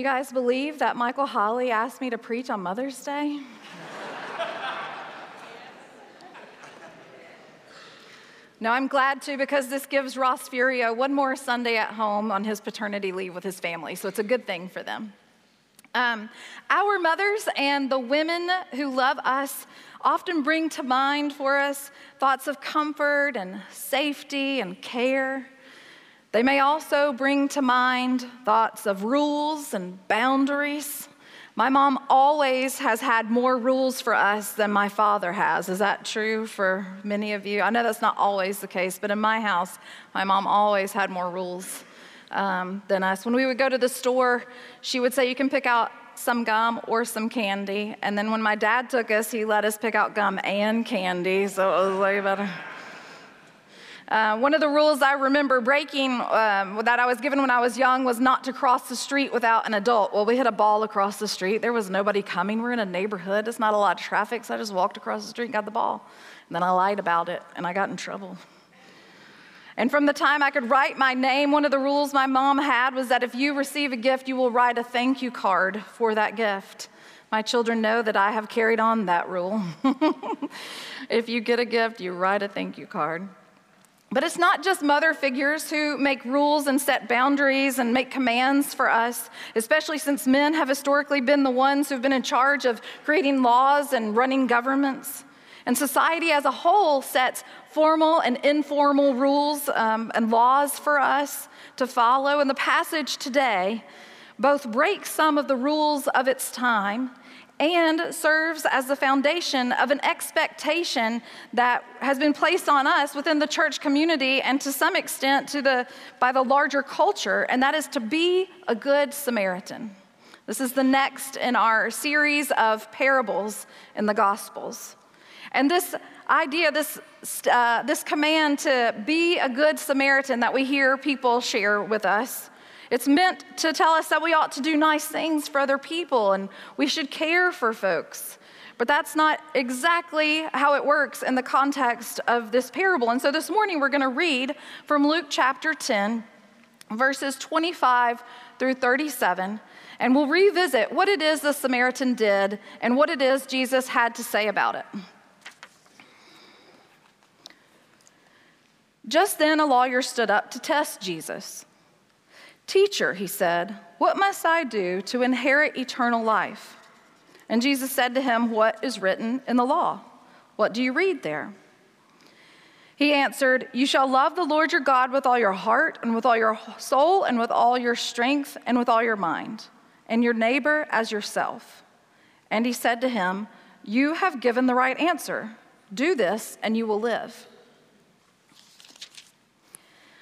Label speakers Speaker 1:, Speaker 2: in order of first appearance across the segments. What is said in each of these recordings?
Speaker 1: You guys believe that Michael Holly asked me to preach on Mother's Day? no, I'm glad to because this gives Ross Furio one more Sunday at home on his paternity leave with his family, so it's a good thing for them. Um, our mothers and the women who love us often bring to mind for us thoughts of comfort and safety and care. They may also bring to mind thoughts of rules and boundaries. My mom always has had more rules for us than my father has. Is that true for many of you? I know that's not always the case, but in my house, my mom always had more rules um, than us. When we would go to the store, she would say, You can pick out some gum or some candy. And then when my dad took us, he let us pick out gum and candy. So it was way better. Uh, one of the rules I remember breaking um, that I was given when I was young was not to cross the street without an adult. Well, we hit a ball across the street. There was nobody coming. We're in a neighborhood. It's not a lot of traffic, so I just walked across the street and got the ball. And then I lied about it, and I got in trouble. And from the time I could write my name, one of the rules my mom had was that if you receive a gift, you will write a thank you card for that gift. My children know that I have carried on that rule. if you get a gift, you write a thank you card. But it's not just mother figures who make rules and set boundaries and make commands for us, especially since men have historically been the ones who've been in charge of creating laws and running governments. And society as a whole sets formal and informal rules um, and laws for us to follow. And the passage today both breaks some of the rules of its time and serves as the foundation of an expectation that has been placed on us within the church community and to some extent to the, by the larger culture, and that is to be a good Samaritan. This is the next in our series of parables in the Gospels. And this idea, this, uh, this command to be a good Samaritan that we hear people share with us, it's meant to tell us that we ought to do nice things for other people and we should care for folks. But that's not exactly how it works in the context of this parable. And so this morning we're going to read from Luke chapter 10, verses 25 through 37, and we'll revisit what it is the Samaritan did and what it is Jesus had to say about it. Just then, a lawyer stood up to test Jesus. Teacher, he said, what must I do to inherit eternal life? And Jesus said to him, What is written in the law? What do you read there? He answered, You shall love the Lord your God with all your heart, and with all your soul, and with all your strength, and with all your mind, and your neighbor as yourself. And he said to him, You have given the right answer. Do this, and you will live.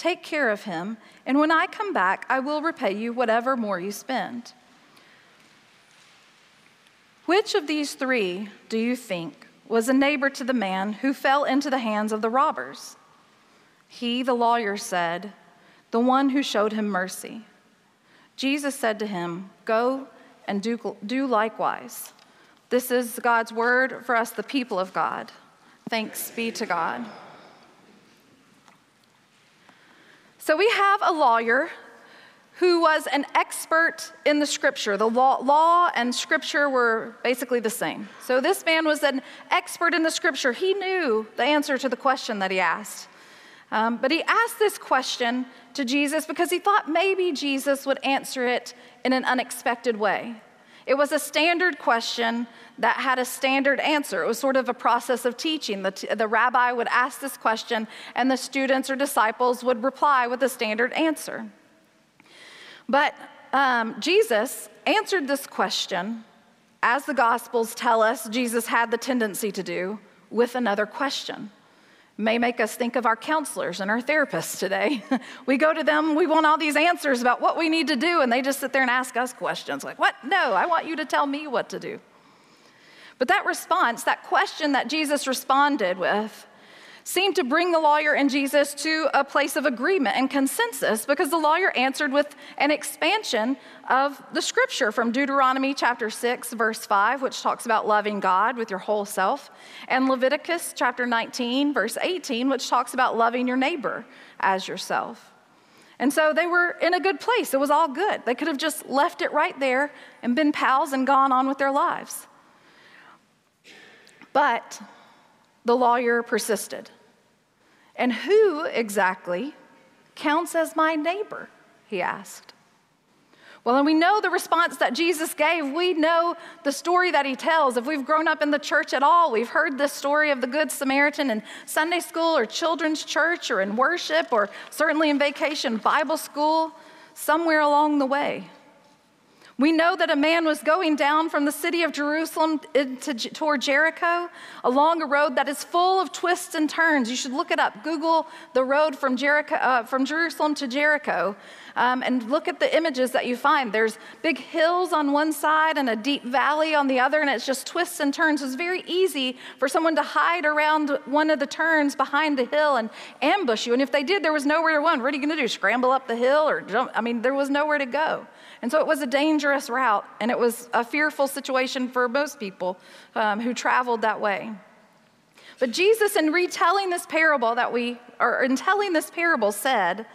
Speaker 1: Take care of him, and when I come back, I will repay you whatever more you spend. Which of these three do you think was a neighbor to the man who fell into the hands of the robbers? He, the lawyer, said, The one who showed him mercy. Jesus said to him, Go and do, do likewise. This is God's word for us, the people of God. Thanks be to God. So we have a lawyer who was an expert in the scripture. The law, law, and scripture were basically the same. So this man was an expert in the scripture. He knew the answer to the question that he asked. Um, but he asked this question to Jesus because he thought maybe Jesus would answer it in an unexpected way. It was a standard question that had a standard answer. It was sort of a process of teaching. The, t- the rabbi would ask this question, and the students or disciples would reply with a standard answer. But um, Jesus answered this question, as the Gospels tell us Jesus had the tendency to do, with another question may make us think of our counselors and our therapists today. we go to them, we want all these answers about what we need to do, and they just sit there and ask us questions like, What? No, I want you to tell me what to do. But that response, that question that Jesus responded with, seemed to bring the lawyer and Jesus to a place of agreement and consensus because the lawyer answered with an expansion of the scripture from Deuteronomy chapter 6, verse 5, which talks about loving God with your whole self, and Leviticus chapter 19, verse 18, which talks about loving your neighbor as yourself. And so they were in a good place. It was all good. They could have just left it right there and been pals and gone on with their lives. But the lawyer persisted. And who exactly counts as my neighbor? He asked. Well, and we know the response that Jesus gave. We know the story that he tells. If we've grown up in the church at all, we've heard this story of the Good Samaritan in Sunday school or children's church or in worship or certainly in vacation Bible school, somewhere along the way. We know that a man was going down from the city of Jerusalem into, toward Jericho along a road that is full of twists and turns. You should look it up. Google the road from, Jericho, uh, from Jerusalem to Jericho um, and look at the images that you find. There's big hills on one side and a deep valley on the other, and it's just twists and turns. It's very easy for someone to hide around one of the turns behind a hill and ambush you. And if they did, there was nowhere to run. What are you going to do? Scramble up the hill or jump? I mean, there was nowhere to go. And so it was a dangerous route, and it was a fearful situation for most people um, who traveled that way. But Jesus, in retelling this parable that we, or in telling this parable, said,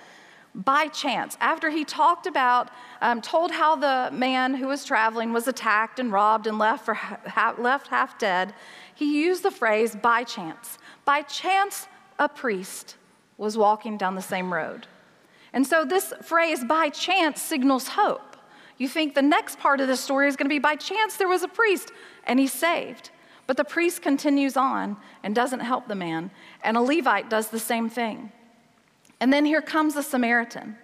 Speaker 1: by chance, after he talked about, um, told how the man who was traveling was attacked and robbed and left, for left half dead, he used the phrase by chance. By chance, a priest was walking down the same road. And so this phrase, by chance, signals hope. You think the next part of the story is going to be by chance there was a priest and he's saved. But the priest continues on and doesn't help the man, and a Levite does the same thing. And then here comes a Samaritan.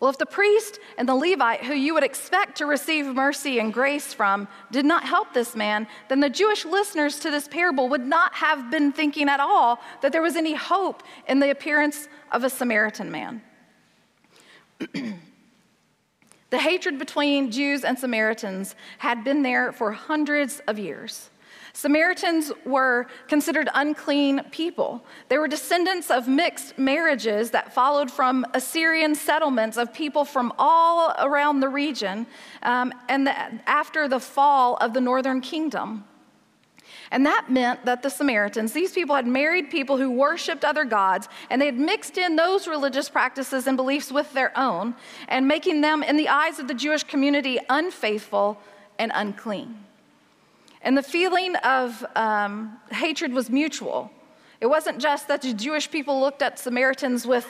Speaker 1: Well, if the priest and the Levite, who you would expect to receive mercy and grace from, did not help this man, then the Jewish listeners to this parable would not have been thinking at all that there was any hope in the appearance of a Samaritan man. The hatred between Jews and Samaritans had been there for hundreds of years. Samaritans were considered unclean people. They were descendants of mixed marriages that followed from Assyrian settlements of people from all around the region um, and the, after the fall of the northern kingdom. And that meant that the Samaritans, these people had married people who worshiped other gods, and they had mixed in those religious practices and beliefs with their own, and making them, in the eyes of the Jewish community, unfaithful and unclean. And the feeling of um, hatred was mutual. It wasn't just that the Jewish people looked at Samaritans with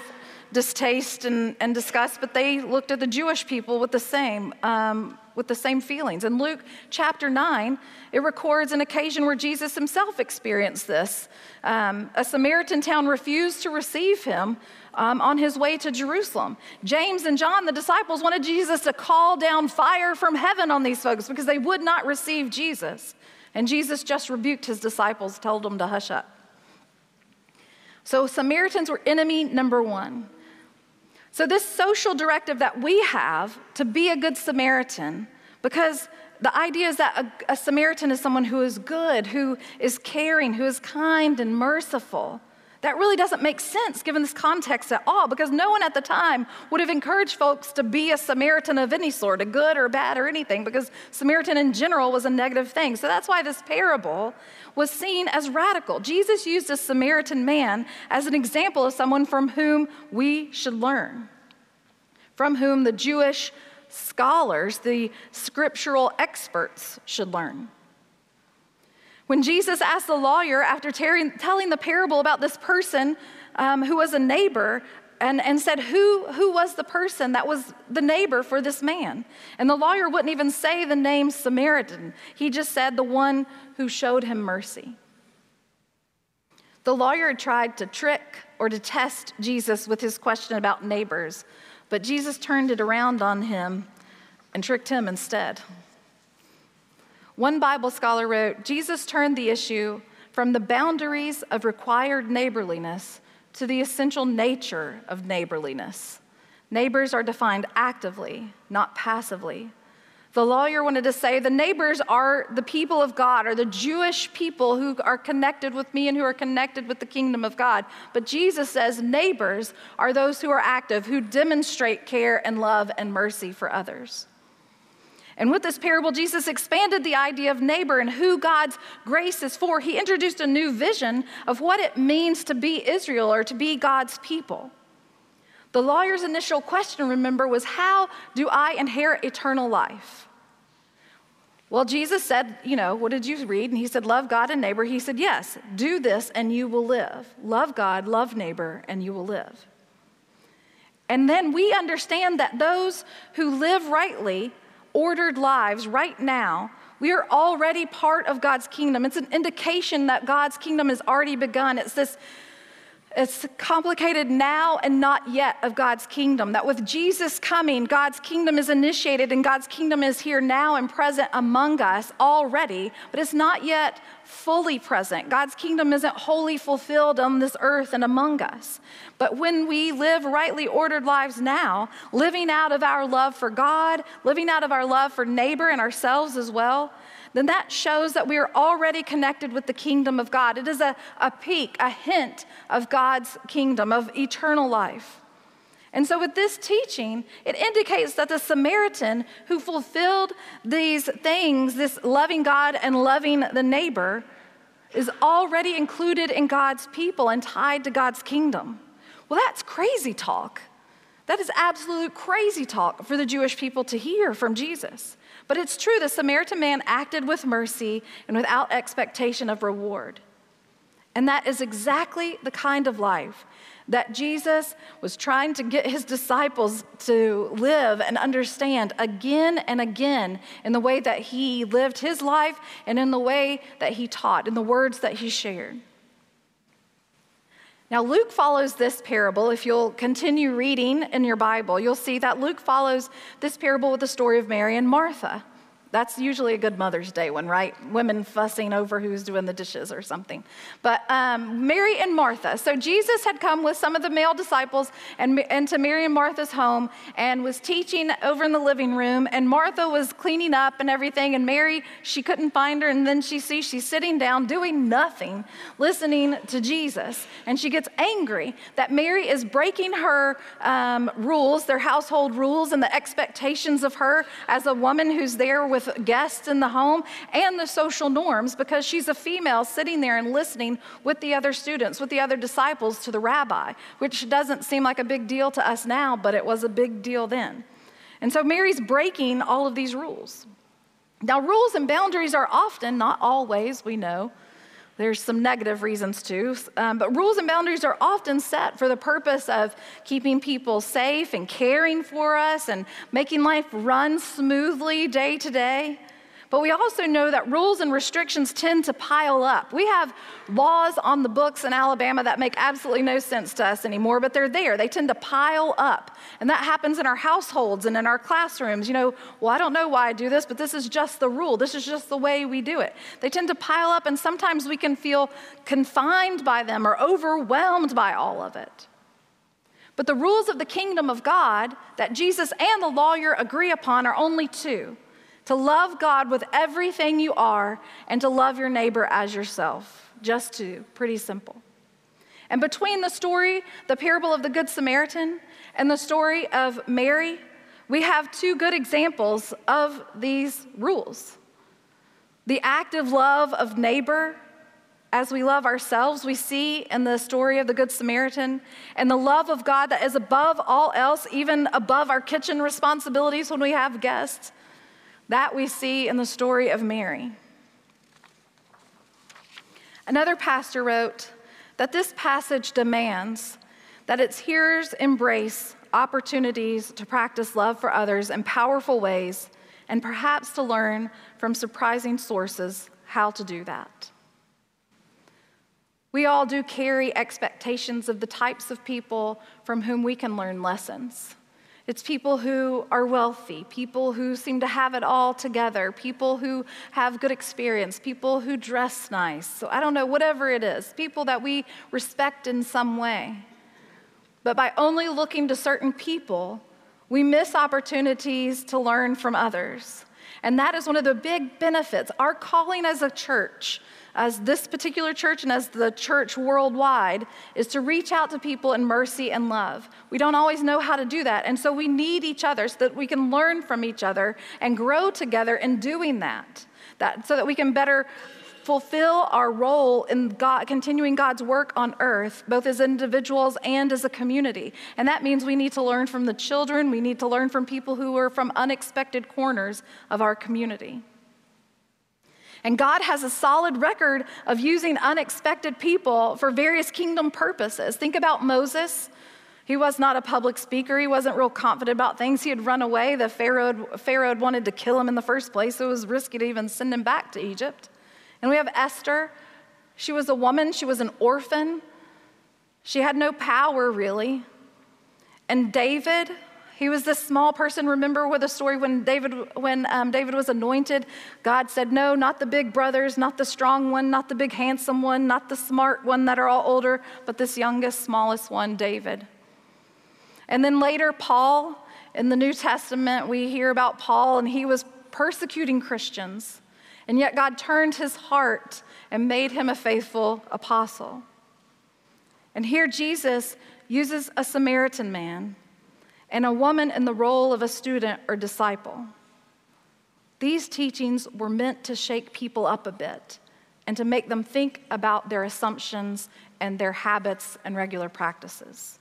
Speaker 1: distaste and, and disgust, but they looked at the Jewish people with the same. Um, with the same feelings. In Luke chapter 9, it records an occasion where Jesus himself experienced this. Um, a Samaritan town refused to receive him um, on his way to Jerusalem. James and John, the disciples, wanted Jesus to call down fire from heaven on these folks because they would not receive Jesus. And Jesus just rebuked his disciples, told them to hush up. So, Samaritans were enemy number one. So, this social directive that we have to be a good Samaritan, because the idea is that a, a, Samaritan is someone who is good, who is caring, who is kind and merciful. That really doesn't make sense given this context at all, because no one at the time would have encouraged folks to be a Samaritan of any sort, a good or bad or anything, because Samaritan in general was a negative thing. So that's why this parable was seen as radical. Jesus used a Samaritan man as an example of someone from whom we should learn, from whom the Jewish scholars, the scriptural experts, should learn. When Jesus asked the lawyer, after telling the parable about this person um, who was a neighbor, and, and said, who, who was the person that was the neighbor for this man? And the lawyer wouldn't even say the name Samaritan. He just said the one who showed him mercy. The lawyer tried to trick or to test Jesus with his question about neighbors, but Jesus turned it around on him and tricked him instead. One Bible scholar wrote Jesus turned the issue from the boundaries of required neighborliness to the essential nature of neighborliness. Neighbors are defined actively, not passively. The lawyer wanted to say the neighbors are the people of God, or the Jewish people who are connected with me and who are connected with the kingdom of God. But Jesus says neighbors are those who are active, who demonstrate care and love and mercy for others. And with this parable, Jesus expanded the idea of neighbor and who God's grace is for. He introduced a new vision of what it means to be Israel or to be God's people. The lawyer's initial question, remember, was How do I inherit eternal life? Well, Jesus said, You know, what did you read? And he said, Love God and neighbor. He said, Yes, do this and you will live. Love God, love neighbor, and you will live. And then we understand that those who live rightly, ordered lives right now, we are already part of God's kingdom. It's an indication that God's kingdom has already begun. It's this it's complicated now and not yet of God's kingdom. That with Jesus coming, God's kingdom is initiated and God's kingdom is here now and present among us already, but it's not yet fully present. God's kingdom isn't wholly fulfilled on this earth and among us. But when we live rightly ordered lives now, living out of our love for God, living out of our love for neighbor and ourselves as well, then that shows that we are already connected with the kingdom of God. It is a, a peek, a hint of God's kingdom, of eternal life. And so, with this teaching, it indicates that the Samaritan who fulfilled these things, this loving God and loving the neighbor, is already included in God's people and tied to God's kingdom. Well, that's crazy talk. That is absolute crazy talk for the Jewish people to hear from Jesus. But it's true, the Samaritan man acted with mercy and without expectation of reward. And that is exactly the kind of life that Jesus was trying to get his disciples to live and understand again and again in the way that he lived his life and in the way that he taught, in the words that he shared. Now, Luke follows this parable. If you'll continue reading in your Bible, you'll see that Luke follows this parable with the story of Mary and Martha. That's usually a good Mother's Day one, right? Women fussing over who's doing the dishes or something. But um, Mary and Martha. So Jesus had come with some of the male disciples and, into Mary and Martha's home and was teaching over in the living room. And Martha was cleaning up and everything. And Mary, she couldn't find her. And then she sees she's sitting down doing nothing, listening to Jesus. And she gets angry that Mary is breaking her um, rules, their household rules, and the expectations of her as a woman who's there with with guests in the home and the social norms because she's a female sitting there and listening with the other students, with the other disciples to the rabbi, which doesn't seem like a big deal to us now, but it was a big deal then. And so Mary's breaking all of these rules. Now, rules and boundaries are often, not always, we know, there's some negative reasons too, um, but rules and boundaries are often set for the purpose of keeping people safe and caring for us and making life run smoothly day to day. But we also know that rules and restrictions tend to pile up. We have laws on the books in Alabama that make absolutely no sense to us anymore, but they're there. They tend to pile up. And that happens in our households and in our classrooms. You know, well, I don't know why I do this, but this is just the rule. This is just the way we do it. They tend to pile up, and sometimes we can feel confined by them or overwhelmed by all of it. But the rules of the kingdom of God that Jesus and the lawyer agree upon are only two to love God with everything you are, and to love your neighbor as yourself. Just two, pretty simple. And between the story, the parable of the Good Samaritan, and the story of Mary, we have two good examples of these rules. The active love of neighbor as we love ourselves, we see in the story of the Good Samaritan, and the love of God that is above all else, even above our kitchen responsibilities when we have guests. That we see in the story of Mary. Another pastor wrote that this passage demands that its hearers embrace opportunities to practice love for others in powerful ways and perhaps to learn from surprising sources how to do that. We all do carry expectations of the types of people from whom we can learn lessons. It's people who are wealthy, people who seem to have it all together, people who have good experience, people who dress nice. So I don't know, whatever it is, people that we respect in some way. But by only looking to certain people, we miss opportunities to learn from others. And that is one of the big benefits. Our calling as a church, as this particular church and as the church worldwide, is to reach out to people in mercy and love. We don't always know how to do that. And so we need each other so that we can learn from each other and grow together in doing that. that so that we can better fulfill our role in God, continuing God's work on earth, both as individuals and as a community. And that means we need to learn from the children, we need to learn from people who are from unexpected corners of our community. And God has a solid record of using unexpected people for various kingdom purposes. Think about Moses. He was not a public speaker. He wasn't real confident about things. He had run away. The Pharaoh, Pharaoh wanted to kill him in the first place, so it was risky to even send him back to Egypt. And we have Esther. She was a woman, she was an orphan. She had no power, really. And David, he was this small person. Remember with the story when David, when um, David was anointed, God said, "No, not the big brothers, not the strong one, not the big handsome one, not the smart one that are all older, but this youngest, smallest one, David." And then later, Paul. In the New Testament, we hear about Paul, and he was persecuting Christians. And yet God turned his heart and made him a faithful apostle. And here Jesus uses a Samaritan man and a woman in the role of a student or disciple. These teachings were meant to shake people up a bit and to make them think about their assumptions and their habits and regular practices.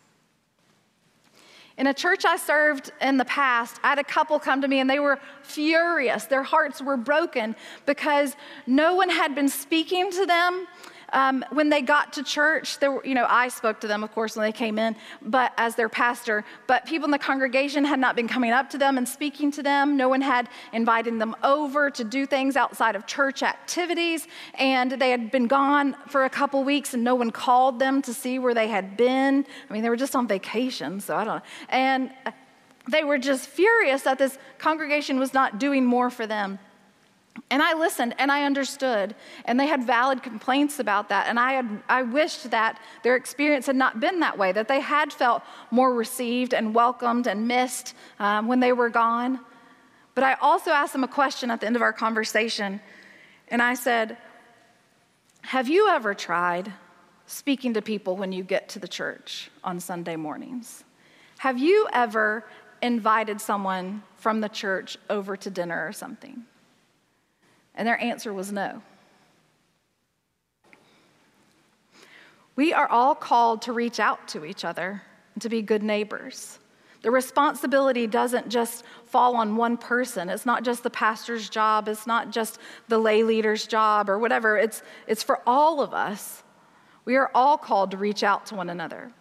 Speaker 1: In a church I served in the past, I had a couple come to me and they were furious. Their hearts were broken because no one had been speaking to them um, when they got to church, there were, you know, I spoke to them, of course, when they came in, but as their pastor, but people in the congregation had not been coming up to them and speaking to them. No one had invited them over to do things outside of church activities, and they had been gone for a couple weeks, and no one called them to see where they had been. I mean, they were just on vacation, so I don't know. And they were just furious that this congregation was not doing more for them. And I listened and I understood, and they had valid complaints about that. And I, had, I wished that their experience had not been that way, that they had felt more received and welcomed and missed um, when they were gone. But I also asked them a question at the end of our conversation, and I said, Have you ever tried speaking to people when you get to the church on Sunday mornings? Have you ever invited someone from the church over to dinner or something? And their answer was no. We are all called to reach out to each other and to be good neighbors. The responsibility doesn't just fall on one person. It's not just the pastor's job, it's not just the lay leader's job or whatever. It's, it's for all of us. We are all called to reach out to one another.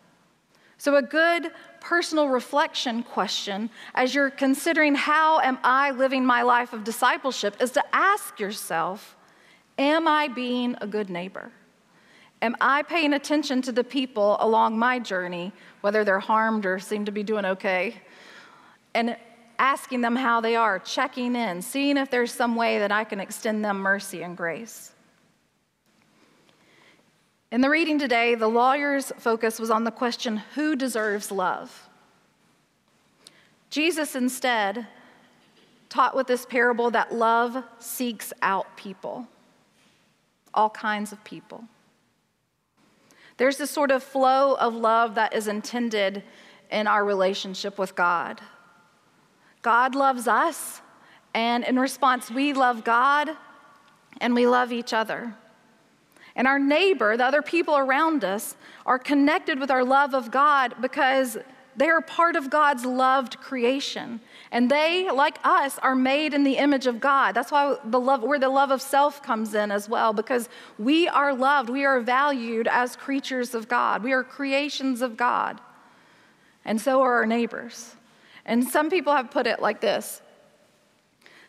Speaker 1: So, a good personal reflection question as you're considering how am I living my life of discipleship is to ask yourself, am I being a good neighbor? Am I paying attention to the people along my journey, whether they're harmed or seem to be doing okay? And asking them how they are, checking in, seeing if there's some way that I can extend them mercy and grace. In the reading today, the lawyer's focus was on the question who deserves love? Jesus instead taught with this parable that love seeks out people, all kinds of people. There's this sort of flow of love that is intended in our relationship with God. God loves us, and in response, we love God and we love each other. And our neighbor, the other people around us, are connected with our love of God because they are part of God's loved creation. And they, like us, are made in the image of God. That's why the love, where the love of self comes in as well, because we are loved. We are valued as creatures of God. We are creations of God. and so are our neighbors. And some people have put it like this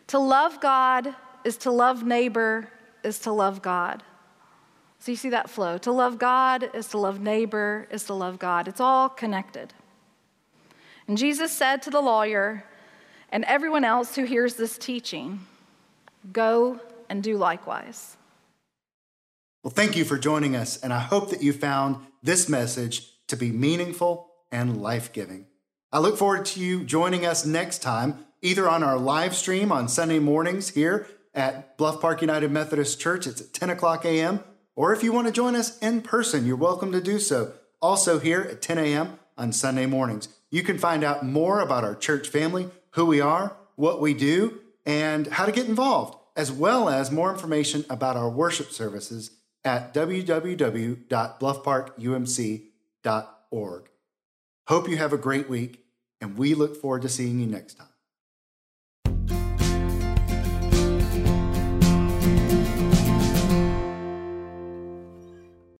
Speaker 1: To love God is to love neighbor, is to love God. So you see that flow. To love God is to love neighbor, is to love God. It's all connected. And Jesus said to the lawyer and everyone else who hears this teaching, Go and do likewise.
Speaker 2: Well, thank you for joining us, and I hope that you found this message to be meaningful and life giving. I look forward to you joining us next time, either on our live stream on Sunday mornings here at Bluff Park United Methodist Church. It's at 10 o'clock a.m. Or if you want to join us in person, you're welcome to do so. Also, here at 10 a.m. on Sunday mornings. You can find out more about our church family, who we are, what we do, and how to get involved, as well as more information about our worship services at www.bluffparkumc.org. Hope you have a great week, and we look forward to seeing you next time.